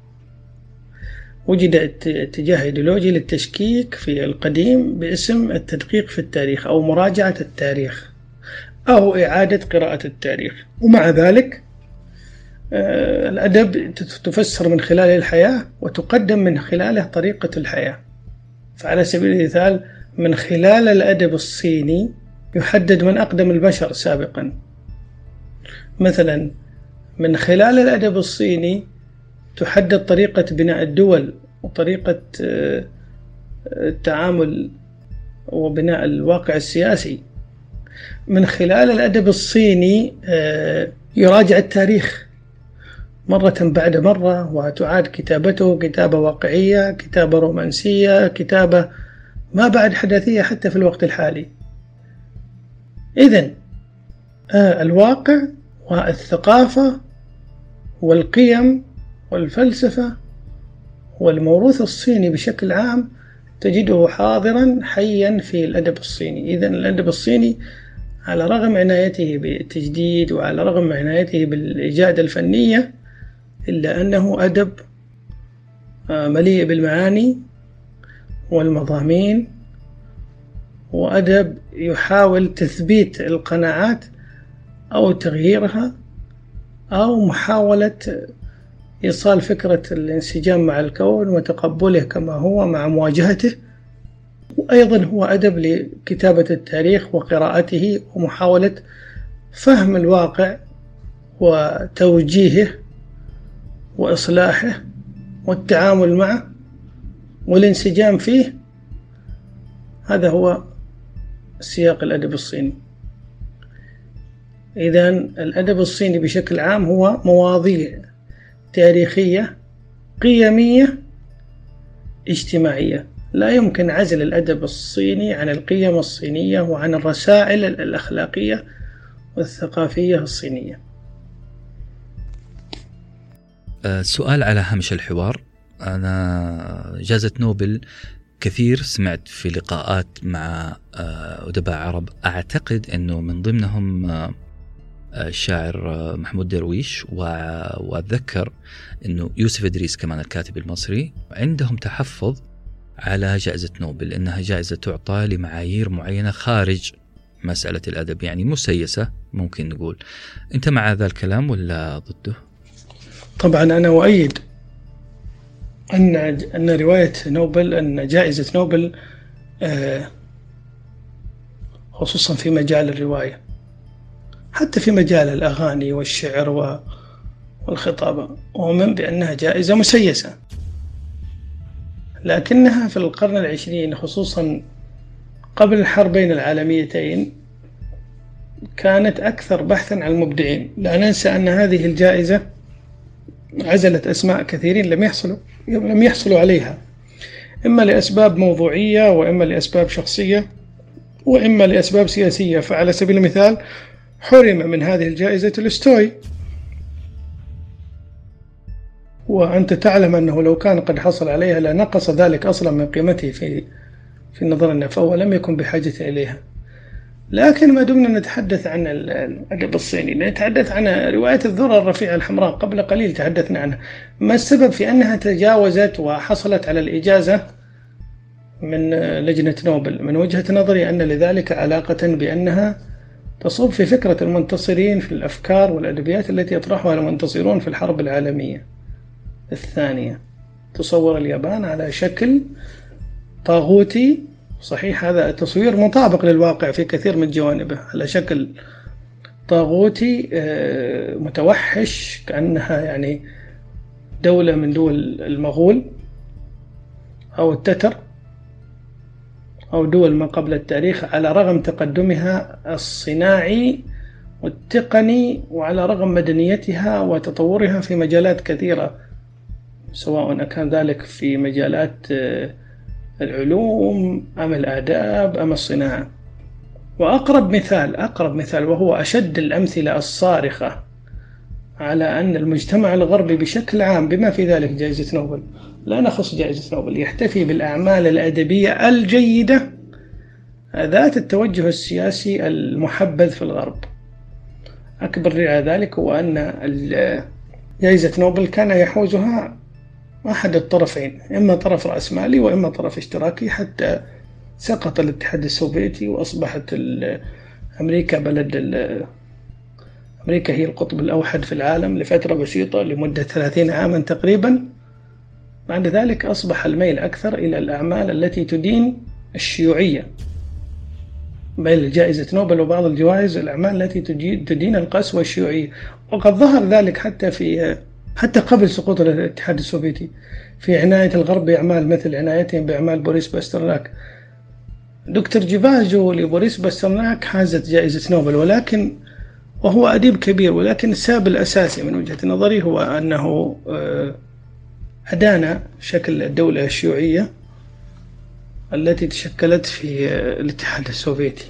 وجد اتجاه إيديولوجي للتشكيك في القديم باسم التدقيق في التاريخ أو مراجعة التاريخ أو إعادة قراءة التاريخ. ومع ذلك الأدب تفسر من خلاله الحياة وتقدم من خلاله طريقة الحياة. فعلى سبيل المثال من خلال الأدب الصيني يحدد من أقدم البشر سابقا. مثلا من خلال الأدب الصيني تحدد طريقة بناء الدول وطريقة آه، التعامل وبناء الواقع السياسي. من خلال الأدب الصيني آه، يراجع التاريخ. مرة بعد مرة وتعاد كتابته كتابة واقعية كتابة رومانسية كتابة ما بعد حداثية حتى في الوقت الحالي. إذا آه، الواقع والثقافة والقيم والفلسفة والموروث الصيني بشكل عام تجده حاضرا حيا في الأدب الصيني. إذا الأدب الصيني على رغم عنايته بالتجديد وعلى رغم عنايته بالإجادة الفنية إلا أنه أدب آه، مليء بالمعاني والمضامين وأدب يحاول تثبيت القناعات أو تغييرها أو محاولة إيصال فكرة الانسجام مع الكون وتقبله كما هو مع مواجهته. وأيضا هو أدب لكتابة التاريخ وقراءته ومحاولة فهم الواقع وتوجيهه وإصلاحه والتعامل معه والانسجام فيه هذا هو سياق الأدب الصيني. إذا الأدب الصيني بشكل عام هو مواضيع تاريخية قيمية اجتماعية. لا يمكن عزل الأدب الصيني عن القيم الصينية وعن الرسائل الأخلاقية والثقافية الصينية. سؤال على هامش الحوار. أنا جائزة نوبل كثير سمعت في لقاءات مع أه، أدباء عرب. أعتقد أنه من ضمنهم أه، الشاعر محمود درويش. وأتذكر أنه يوسف إدريس كمان الكاتب المصري عندهم تحفظ على جائزة نوبل إنها جائزة تعطى لمعايير معينة خارج مسألة الأدب يعني مسيسة ممكن نقول. أنت مع هذا الكلام ولا ضده؟ طبعا أنا أؤيد أن أن رواية نوبل أن جائزة نوبل آه، خصوصا في مجال الرواية حتى في مجال الأغاني والشعر والخطابة أؤمن بأنها جائزة مسيسة لكنها في القرن العشرين خصوصا قبل الحربين العالميتين كانت أكثر بحثا عن المبدعين. لا ننسى أن هذه الجائزة عزلت أسماء كثيرين لم يحصلوا لم يحصلوا عليها. إما لأسباب موضوعية وإما لأسباب شخصية وإما لأسباب سياسية. فعلى سبيل المثال حرم من هذه الجائزة تولستوي. وأنت تعلم أنه لو كان قد حصل عليها لنقص ذلك أصلا من قيمته في في نظرنا فهو لم يكن بحاجة إليها. لكن ما دمنا نتحدث عن الأدب الصيني نتحدث عن رواية الذرة الرفيعة الحمراء قبل قليل تحدثنا عنها. ما السبب في أنها تجاوزت وحصلت على الإجازة من لجنة نوبل؟ من وجهة نظري أن لذلك علاقة بأنها تصب في فكرة المنتصرين في الأفكار والأدبيات التي يطرحها المنتصرون في الحرب العالمية. الثانية تصور اليابان على شكل طاغوتي صحيح هذا تصوير مطابق للواقع في كثير من جوانبه. على شكل طاغوتي آه، متوحش كأنها يعني دولة من دول المغول أو التتر أو دول ما قبل التاريخ على رغم تقدمها الصناعي والتقني وعلى رغم مدنيتها وتطورها في مجالات كثيرة سواء كان ذلك في مجالات آه، العلوم أم الآداب أم الصناعة؟ وأقرب مثال أقرب مثال وهو أشد الأمثلة الصارخة على أن المجتمع الغربي بشكل عام بما في ذلك جائزة نوبل لا نخص جائزة نوبل يحتفي بالأعمال الأدبية الجيدة ذات التوجه السياسي المحبذ في الغرب. أكبر على ذلك هو أن جائزة نوبل كان يحوزها أحد الطرفين إما طرف رأسمالي وإما طرف اشتراكي حتى سقط الاتحاد السوفيتي وأصبحت أمريكا بلد أمريكا هي القطب الأوحد في العالم لفترة بسيطة لمدة ثلاثين عاما تقريبا. بعد ذلك أصبح الميل أكثر إلى الأعمال التي تدين الشيوعية. بين جائزة نوبل وبعض الجوائز الأعمال التي تدين القسوة الشيوعية. وقد ظهر ذلك حتى في حتى قبل سقوط الاتحاد السوفيتي في عناية الغرب بأعمال مثل عنايتهم بأعمال بوريس باسترناك. دكتور جيفاجو لبوريس باسترناك حازت جائزة نوبل ولكن وهو أديب كبير ولكن السبب الأساسي من وجهة نظري هو أنه آه، أدان شكل الدولة الشيوعية التي تشكلت في آه، الاتحاد السوفيتي.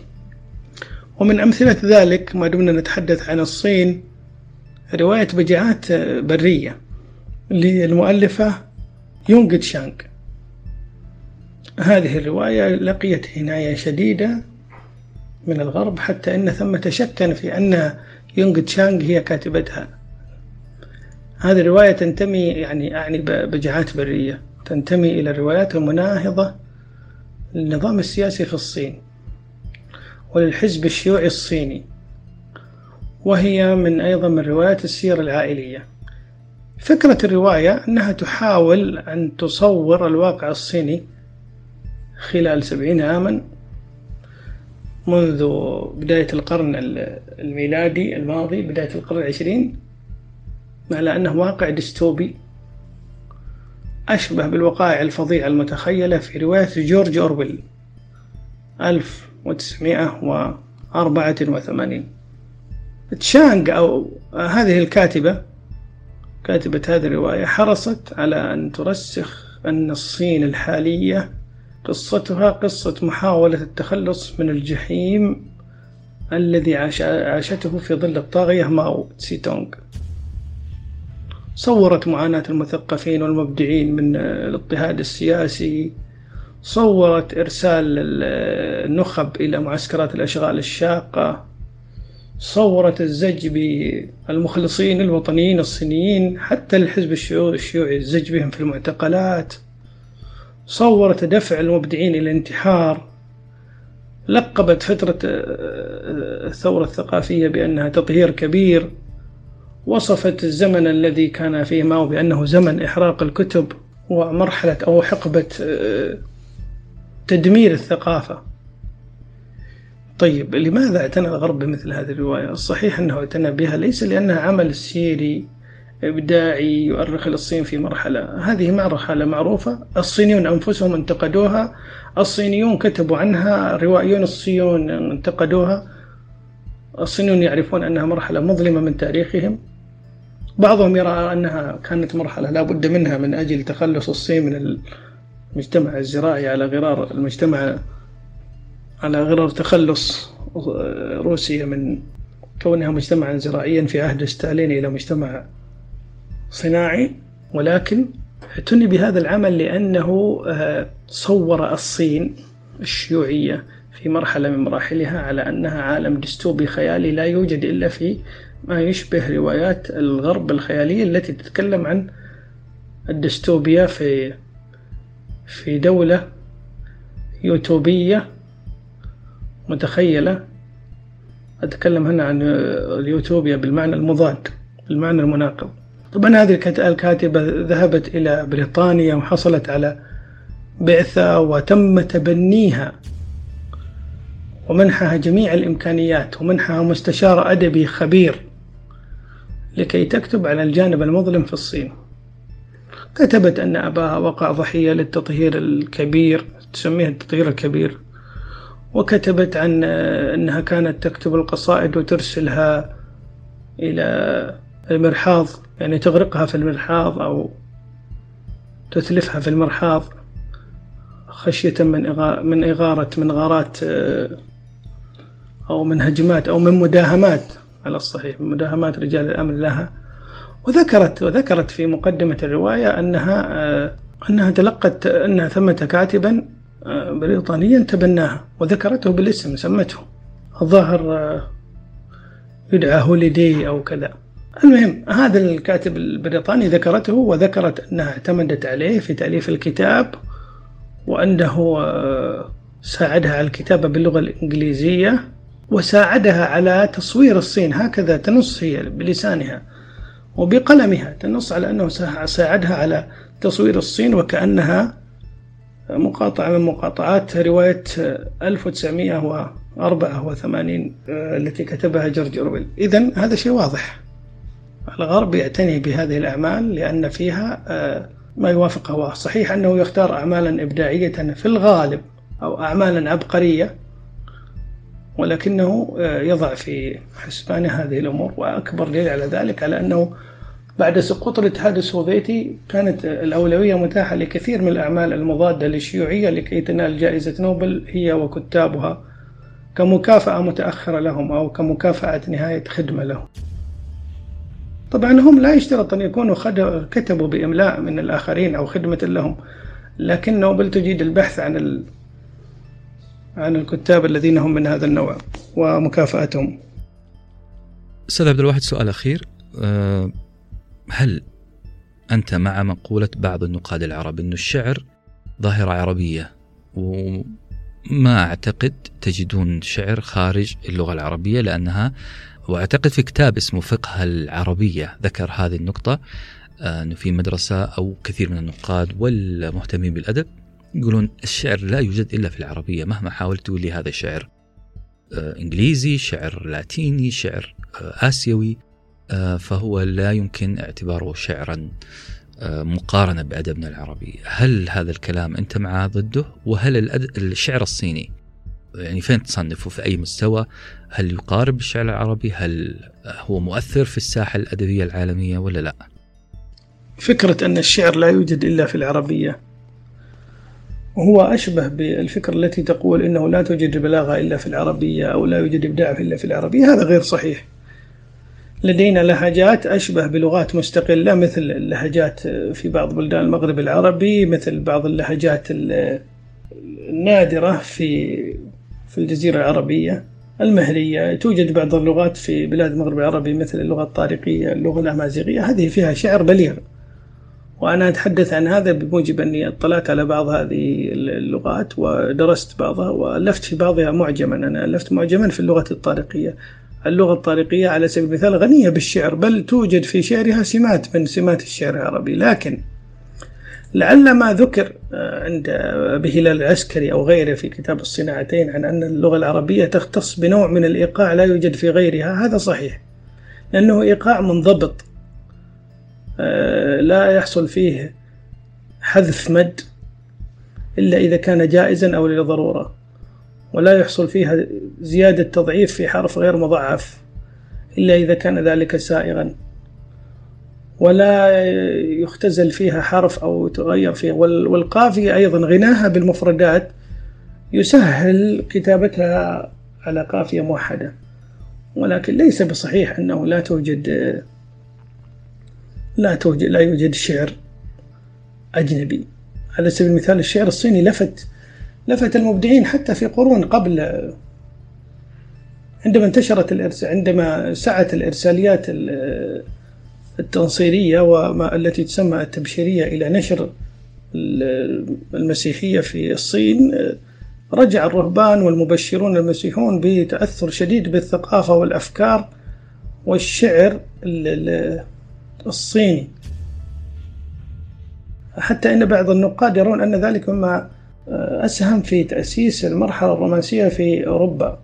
ومن أمثلة ذلك ما دمنا نتحدث عن الصين رواية بجاعات آه، برية للمؤلفة يونغ تشانغ. هذه الرواية لقيت عناية شديدة من الغرب حتى أن ثمة شكا في أن يونغ تشانغ هي كاتبتها. هذه الرواية تنتمي يعني أعني بجعات برية تنتمي إلى الروايات المناهضة للنظام السياسي في الصين وللحزب الشيوعي الصيني. وهي من أيضا من روايات السيرة العائلية. فكرة الرواية أنها تحاول أن تصور الواقع الصيني خلال سبعين عاما منذ بداية القرن الميلادي الماضي بداية القرن العشرين على أنه واقع ديستوبي أشبه بالوقائع الفظيعة المتخيلة في رواية جورج أورويل 1984 تشانغ أو هذه الكاتبة كاتبة هذه الرواية حرصت على أن ترسخ أن الصين الحالية قصتها قصة محاولة التخلص من الجحيم الذي عاش عاشته في ظل الطاغية ماو تسي تونغ صورت معاناة المثقفين والمبدعين من الاضطهاد السياسي. صورت إرسال النخب إلى معسكرات الأشغال الشاقة. صورت الزج بالمخلصين الوطنيين الصينيين حتى الحزب الشيوعي الزج بهم في المعتقلات. صورت دفع المبدعين إلى الانتحار. لقبت فترة الثورة الثقافية بأنها تطهير كبير. وصفت الزمن الذي كان فيه ماو بأنه زمن إحراق الكتب ومرحلة أو حقبة تدمير الثقافة. طيب لماذا اعتنى الغرب بمثل هذه الرواية؟ الصحيح أنه اعتنى بها ليس لأنها عمل سيري إبداعي يؤرخ للصين في مرحلة. هذه مرحلة معروفة. الصينيون أنفسهم انتقدوها. الصينيون كتبوا عنها روائيون الصيون انتقدوها. الصينيون يعرفون أنها مرحلة مظلمة من تاريخهم. بعضهم يرى أنها كانت مرحلة لا بد منها من أجل تخلص الصين من المجتمع الزراعي على غرار المجتمع على غرار تخلص روسيا من كونها مجتمعا زراعيا في عهد ستالين إلى مجتمع صناعي. ولكن اعتني بهذا العمل لأنه آه، صور الصين الشيوعية في مرحلة من مراحلها على أنها عالم ديستوبي خيالي لا يوجد إلا في ما يشبه روايات الغرب الخيالية التي تتكلم عن الديستوبيا في في دولة يوتوبية. متخيلة. أتكلم هنا عن اليوتوبيا بالمعنى المضاد بالمعنى المناقض. طبعا هذه الكاتبة ذهبت إلى بريطانيا وحصلت على بعثة وتم تبنيها ومنحها جميع الإمكانيات ومنحها مستشار أدبي خبير لكي تكتب على الجانب المظلم في الصين. كتبت أن أباها وقع ضحية للتطهير الكبير تسميها التطهير الكبير. وكتبت عن أنها كانت تكتب القصائد وترسلها إلى المرحاض يعني تغرقها في المرحاض أو تتلفها في المرحاض خشية من من إغارة من غارات أو من هجمات أو من مداهمات على الصحيح من مداهمات رجال الأمن لها. وذكرت وذكرت في مقدمة الرواية أنها أنها تلقت أن ثمة كاتبا بريطانيا تبناها وذكرته بالاسم سمته. الظاهر يدعى هوليدي أو كذا. المهم هذا الكاتب البريطاني ذكرته وذكرت أنها اعتمدت عليه في تأليف الكتاب وأنه ساعدها على الكتابة باللغة الإنجليزية وساعدها على تصوير الصين. هكذا تنص هي بلسانها وبقلمها تنص على أنه ساعدها على تصوير الصين وكأنها مقاطعة من مقاطعات رواية 1984 التي كتبها جورج أورويل. إذا هذا شيء واضح. الغرب يعتني بهذه الأعمال لأن فيها ما يوافق هواه صحيح أنه يختار أعمالا إبداعية في الغالب أو أعمالا عبقرية ولكنه يضع في حسبانه هذه الأمور وأكبر دليل على ذلك على أنه بعد سقوط الاتحاد السوفيتي كانت الأولوية متاحة لكثير من الأعمال المضادة للشيوعية لكي تنال جائزة نوبل هي وكتابها كمكافأة متأخرة لهم أو كمكافأة نهاية خدمة لهم. طبعا هم لا يشترط أن يكونوا كتبوا بإملاء من الآخرين أو خدمة لهم لكن نوبل تجيد البحث عن ال... عن الكتاب الذين هم من هذا النوع ومكافأتهم. أستاذ عبد الواحد سؤال أخير. أه، هل أنت مع مقولة بعض النقاد العرب أن الشعر ظاهرة عربية؟ وما أعتقد تجدون شعر خارج اللغة العربية لأنها وأعتقد في كتاب اسمه فقه العربية ذكر هذه النقطة آه، إنه في مدرسة أو كثير من النقاد والمهتمين بالأدب يقولون الشعر لا يوجد إلا في العربية مهما حاولت تقول لي هذا شعر آه، إنجليزي شعر لاتيني شعر آه، آسيوي. فهو لا يمكن اعتباره شعرا مقارنة بأدبنا العربي. هل هذا الكلام أنت معه ضده؟ وهل الشعر الصيني يعني فين تصنفه؟ في أي مستوى؟ هل يقارب الشعر العربي؟ هل هو مؤثر في الساحة الأدبية العالمية ولا لا؟ فكرة أن الشعر لا يوجد إلا في العربية وهو أشبه بالفكرة التي تقول إنه لا توجد بلاغة إلا في العربية أو لا يوجد إبداع إلا في العربية. هذا غير صحيح. لدينا لهجات أشبه بلغات مستقلة مثل اللهجات في بعض بلدان المغرب العربي مثل بعض اللهجات النادرة في في الجزيرة العربية المهرية. توجد بعض اللغات في بلاد المغرب العربي مثل اللغة الطارقية اللغة الأمازيغية. هذه فيها شعر بليغ وأنا أتحدث عن هذا بموجب أني اطلعت على بعض هذه اللغات ودرست بعضها وألفت في بعضها معجما. أنا ألفت معجما في اللغة الطارقية. اللغة الطارقية على سبيل المثال غنية بالشعر بل توجد في شعرها سمات من سمات الشعر العربي. لكن لعل ما ذكر آه، عند أبي هلال العسكري أو غيره في كتاب الصناعتين عن أن اللغة العربية تختص بنوع من الإيقاع لا يوجد في غيرها هذا صحيح لأنه إيقاع منضبط آه، لا يحصل فيه حذف مد إلا إذا كان جائزا أو لضرورة. ولا يحصل فيها زيادة تضعيف في حرف غير مضعف إلا إذا كان ذلك سائغا. ولا يختزل فيها حرف أو تغير فيها. والقافية أيضا غناها بالمفردات. يسهل كتابتها على قافية موحدة. ولكن ليس بصحيح أنه لا توجد لا توجد لا يوجد شعر أجنبي. على سبيل المثال الشعر الصيني لفت لفت المبدعين حتى في قرون قبل عندما انتشرت الإرس عندما سعت الإرساليات التنصيرية وما التي تسمى التبشيرية إلى نشر المسيحية في الصين رجع الرهبان والمبشرون المسيحون بتأثر شديد بالثقافة والأفكار والشعر الصيني. حتى أن بعض النقاد يرون أن ذلك مما أسهم في تأسيس المرحلة الرومانسية في أوروبا.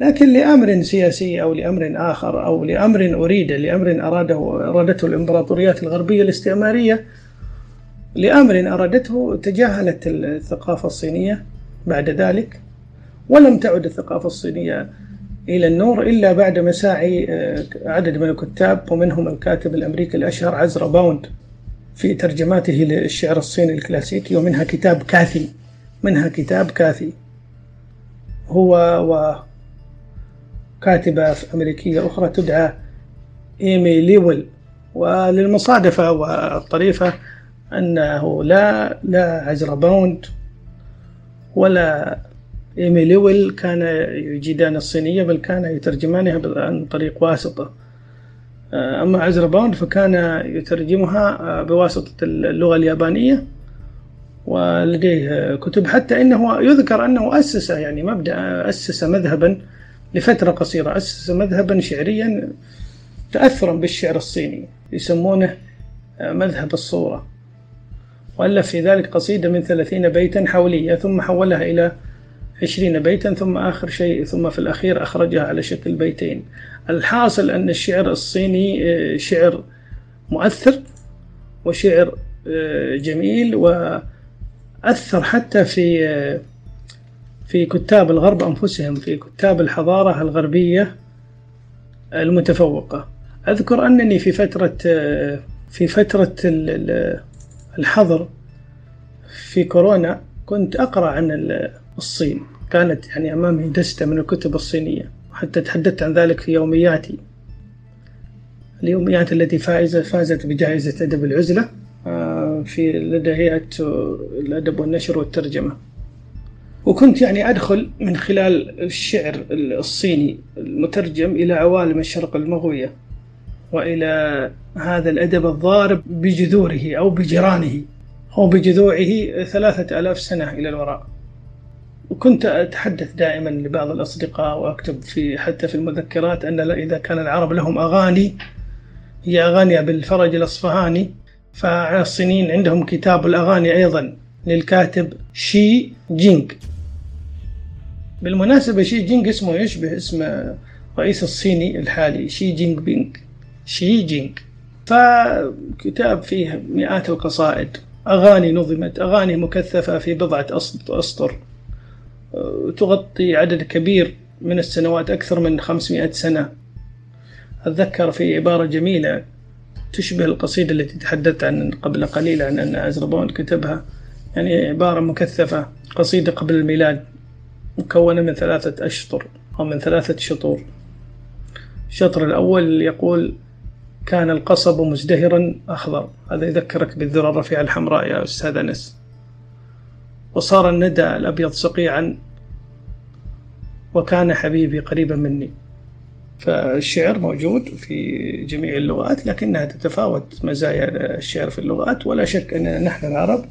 لكن لأمر سياسي أو لأمر آخر أو لأمر أريد لأمر أراده أرادته الإمبراطوريات الغربية الاستعمارية لأمر أرادته تجاهلت الثقافة الصينية بعد ذلك ولم تعد الثقافة الصينية إلى النور إلا بعد مساعي آه، عدد من الكتاب ومنهم الكاتب الأمريكي الأشهر عزرا باوند في ترجماته للشعر الصيني الكلاسيكي ومنها كتاب كاثي. منها كتاب كاثي هو و كاتبة أمريكية أخرى تدعى إيمي لويل. وللمصادفة والطريفة أنه لا لا عزرا باوند ولا إيمي ليول كان يجيدان الصينية بل كان يترجمانها عن طريق واسطة. أما عزرا باوند فكان يترجمها بواسطة اللغة اليابانية. ولديه كتب حتى إنه يذكر أنه أسس يعني مبدأ أسس مذهبا لفترة قصيرة أسس مذهبا شعريا تأثرا بالشعر الصيني يسمونه مذهب الصورة. وألف في ذلك قصيدة من ثلاثين بيتا حولية ثم حولها إلى عشرين بيتا ثم آخر شيء ثم في الأخير أخرجها على شكل بيتين. الحاصل أن الشعر الصيني آه، شعر مؤثر وشعر آه، جميل وأثر حتى في في كتاب الغرب أنفسهم في كتاب الحضارة الغربية المتفوقة. أذكر أنني في فترة في فترة الحظر في كورونا كنت أقرأ عن الصين. كانت يعني أمامي دستة من الكتب الصينية. وحتى تحدثت عن ذلك في يومياتي. اليوميات التي فائزة فازت بجائزة أدب العزلة. في لدى هيئة الأدب والنشر والترجمة. وكنت يعني أدخل من خلال الشعر الصيني المترجم إلى عوالم الشرق المغوية وإلى هذا الأدب الضارب بجذوره أو بجيرانه أو بجذوعه ثلاثة ألاف سنة إلى الوراء. وكنت أتحدث دائما لبعض الأصدقاء وأكتب في حتى في المذكرات أن إذا كان العرب لهم أغاني هي أغاني أبي الفرج الأصفهاني فالصينيين عندهم كتاب الأغاني أيضا للكاتب شي جينغ. بالمناسبة شي جينغ اسمه يشبه اسم رئيس الصيني الحالي شي جينغ بينغ. شي جينغ. فكتاب فيه مئات القصائد. أغاني نظمت أغاني مكثفة في بضعة أسطر. تغطي عدد كبير من السنوات أكثر من 500 سنة. أتذكر في عبارة جميلة تشبه القصيدة التي تحدثت عن قبل قليل عن أن أزربون كتبها. يعني عبارة مكثفة قصيدة قبل الميلاد مكونة من ثلاثة أشطر أو من ثلاثة شطور. الشطر الأول يقول كان القصب مزدهرا أخضر. هذا يذكرك بالذرة الرفيعة الحمراء يا أستاذ أنس. وصار الندى الأبيض سقيعا وكان حبيبي قريبا مني. فالشعر موجود في جميع اللغات لكنها تتفاوت مزايا الشعر في اللغات. ولا شك أننا نحن العرب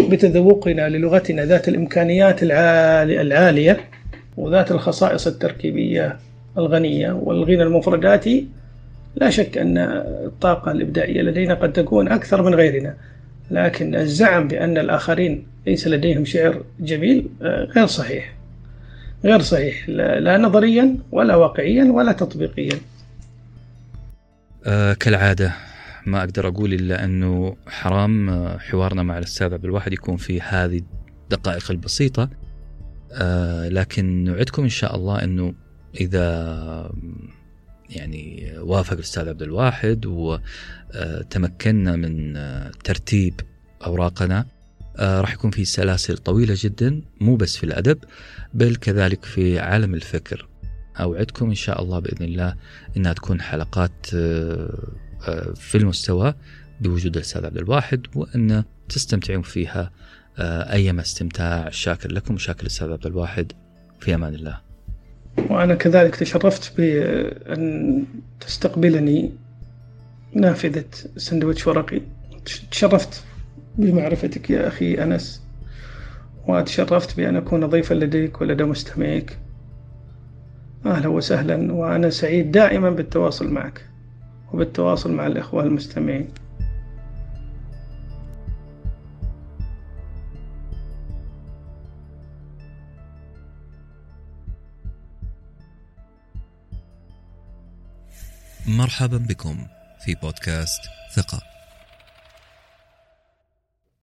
بتذوقنا للغتنا ذات الإمكانيات العالية وذات الخصائص التركيبية الغنية والغنى المفرداتي لا شك أن الطاقة الإبداعية لدينا قد تكون أكثر من غيرنا لكن الزعم بأن الآخرين ليس لديهم شعر جميل آه، غير صحيح. غير صحيح. لا نظريا ولا واقعيا ولا تطبيقيا. آه كالعادة ما أقدر أقول إلا أنه حرام آه، حوارنا مع الأستاذ عبد الواحد يكون في هذه الدقائق البسيطة. آه لكن نوعدكم إن شاء الله أنه إذا يعني وافق الأستاذ عبد الواحد وتمكنا من آه، ترتيب أوراقنا آه، راح يكون في سلاسل طويلة جدا مو بس في الأدب بل كذلك في عالم الفكر. أوعدكم إن شاء الله بإذن الله إنها تكون حلقات آه، آه، في المستوى بوجود الأستاذ عبد الواحد وأن تستمتعون فيها أيما استمتاع شاكر لكم وشاكر الأستاذ عبد الواحد. في أمان الله. وأنا كذلك تشرفت بأن تستقبلني نافذة سندويتش ورقي. تشرفت. بمعرفتك يا أخي أنس وتشرفت بأن أكون ضيفا لديك ولدى مستمعيك. أهلا وسهلا وأنا سعيد دائما بالتواصل معك وبالتواصل مع الإخوة المستمعين. مرحبا بكم في بودكاست ثقة.